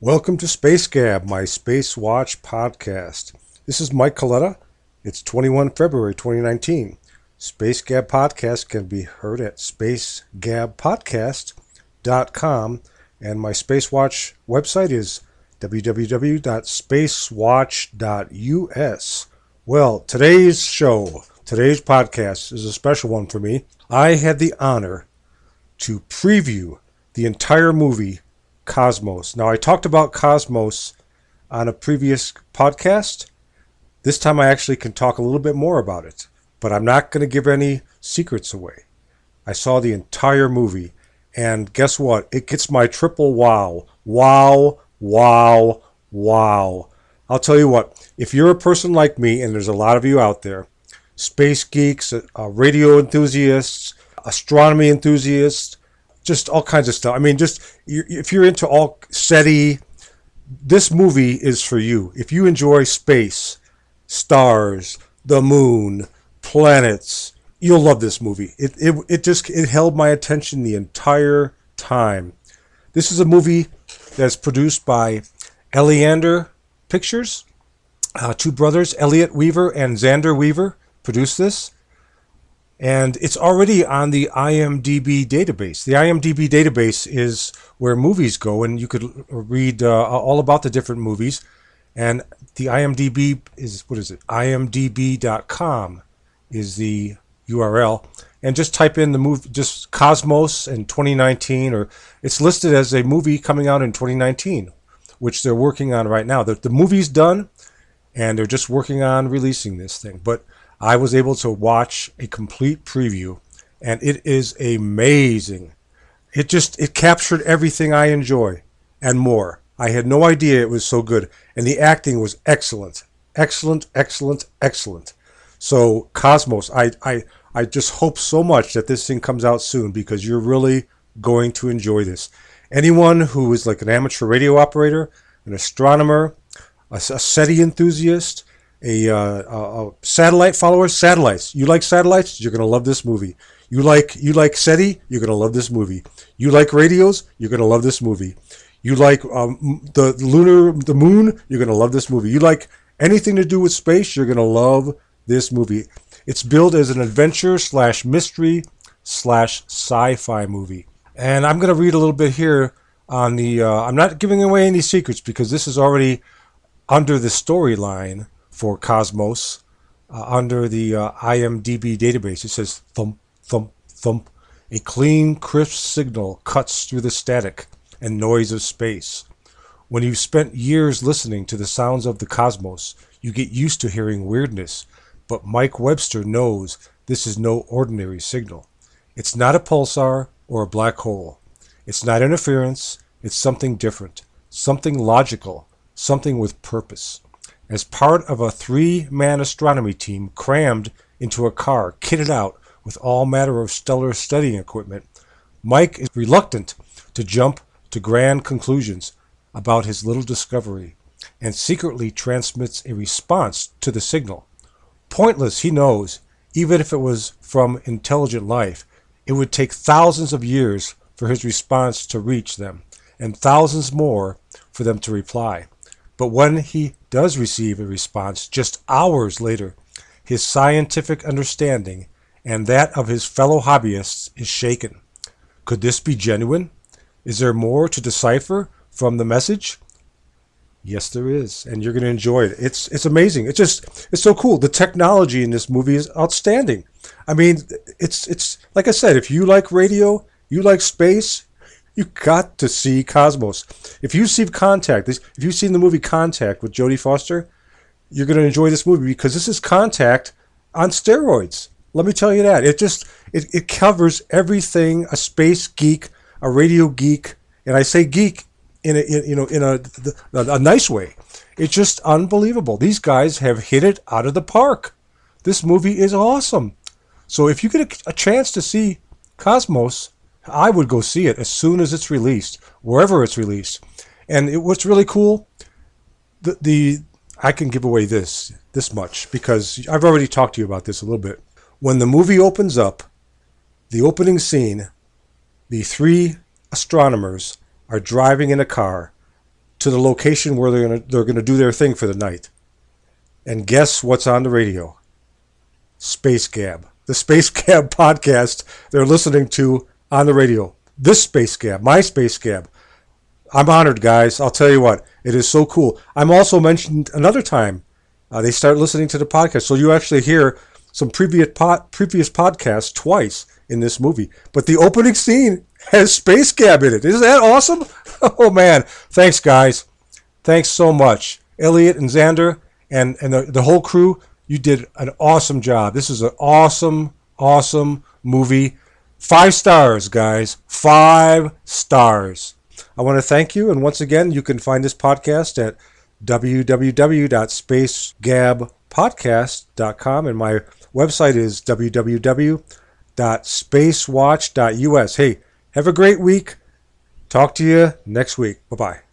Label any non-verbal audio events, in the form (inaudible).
Welcome to Space Gab, my Space Watch podcast. This is Mike Coletta. It's 21 February 2019. Space Gab podcast can be heard at spacegabpodcast.com and my Space Watch website is www.spacewatch.us. Well, today's show, today's podcast is a special one for me. I had the honor to preview the entire movie Cosmos. Now, I talked about Cosmos on a previous podcast. This time I actually can talk a little bit more about it, but I'm not going to give any secrets away. I saw the entire movie, and guess what? It gets my triple wow. Wow, wow, wow. I'll tell you what, if you're a person like me, and there's a lot of you out there, space geeks, uh, radio enthusiasts, astronomy enthusiasts, just all kinds of stuff. I mean, just if you're into all SETI, this movie is for you. If you enjoy space, stars, the moon, planets, you'll love this movie. It, it, it just it held my attention the entire time. This is a movie that's produced by Eleander Pictures. Uh, two brothers, Elliot Weaver and Zander Weaver, produced this and it's already on the IMDb database. The IMDb database is where movies go, and you could read uh, all about the different movies. And the IMDb is what is it? IMDb.com is the URL, and just type in the movie, just Cosmos in 2019, or it's listed as a movie coming out in 2019, which they're working on right now. The, the movie's done, and they're just working on releasing this thing, but I was able to watch a complete preview, and it is amazing. It just it captured everything I enjoy and more. I had no idea it was so good, and the acting was excellent, excellent, excellent, excellent. So Cosmos, I I I just hope so much that this thing comes out soon because you're really going to enjoy this. Anyone who is like an amateur radio operator, an astronomer, a, SETI enthusiast, a, uh, a, satellite follower, satellites. You like satellites? You're gonna love this movie. You like you like SETI? You're gonna love this movie. You like radios? You're gonna love this movie. You like um, the lunar, the moon? You're gonna love this movie. You like anything to do with space? You're gonna love this movie. It's billed as an adventure slash mystery slash sci-fi movie. And I'm gonna read a little bit here on the. Uh, I'm not giving away any secrets because this is already under the storyline for Cosmos uh, under the uh, IMDb database. It says thump, thump, thump. A clean, crisp signal cuts through the static and noise of space. When you've spent years listening to the sounds of the cosmos, you get used to hearing weirdness. But Mike Webster knows this is no ordinary signal. It's not a pulsar or a black hole. It's not interference. It's something different, something logical, something with purpose as part of a three man astronomy team crammed into a car kitted out with all manner of stellar studying equipment, Mike is reluctant to jump to grand conclusions about his little discovery and secretly transmits a response to the signal. Pointless, he knows, even if it was from intelligent life, it would take thousands of years for his response to reach them, and thousands more for them to reply. But when he does receive a response just hours later, his scientific understanding and that of his fellow hobbyists is shaken. Could this be genuine? Is there more to decipher from the message? Yes, there is, and you're going to enjoy it. It's it's amazing. It's just it's so cool. The technology in this movie is outstanding. I mean, it's it's like I said, if you like radio, you like space, you got to see Cosmos. If you see Contact, if you've seen the movie Contact with Jodie Foster, you're going to enjoy this movie because this is Contact on steroids. Let me tell you that. It just it, it covers everything a space geek, a radio geek, and I say geek in a in, you know in a, a, a nice way. It's just unbelievable. These guys have hit it out of the park. This movie is awesome. So if you get a, a chance to see Cosmos, I would go see it as soon as it's released, wherever it's released. And it, what's really cool, the, the I can give away this this much because I've already talked to you about this a little bit. When the movie opens up, the opening scene, the three astronomers are driving in a car to the location where they're gonna they're gonna do their thing for the night. And guess what's on the radio? Space Gab. The Space (laughs) Gab podcast they're listening to on the radio. This Space Gab, my Space Gab. I'm honored, guys. I'll tell you what, it is so cool. I'm also mentioned another time. Uh, they start listening to the podcast, so you actually hear some previous pod, previous podcasts twice in this movie. But the opening scene has Space Gab in it. Isn't that awesome? (laughs) Oh man, thanks guys. Thanks so much, Elliot and Zander and and the, the whole crew. You did an awesome job. This is an awesome, awesome movie. Five stars, guys. Five stars. I want to thank you. And once again, you can find this podcast at www.spacegabpodcast.com. And my website is www.spacewatch.us. Hey, have a great week. Talk to you next week. Bye bye.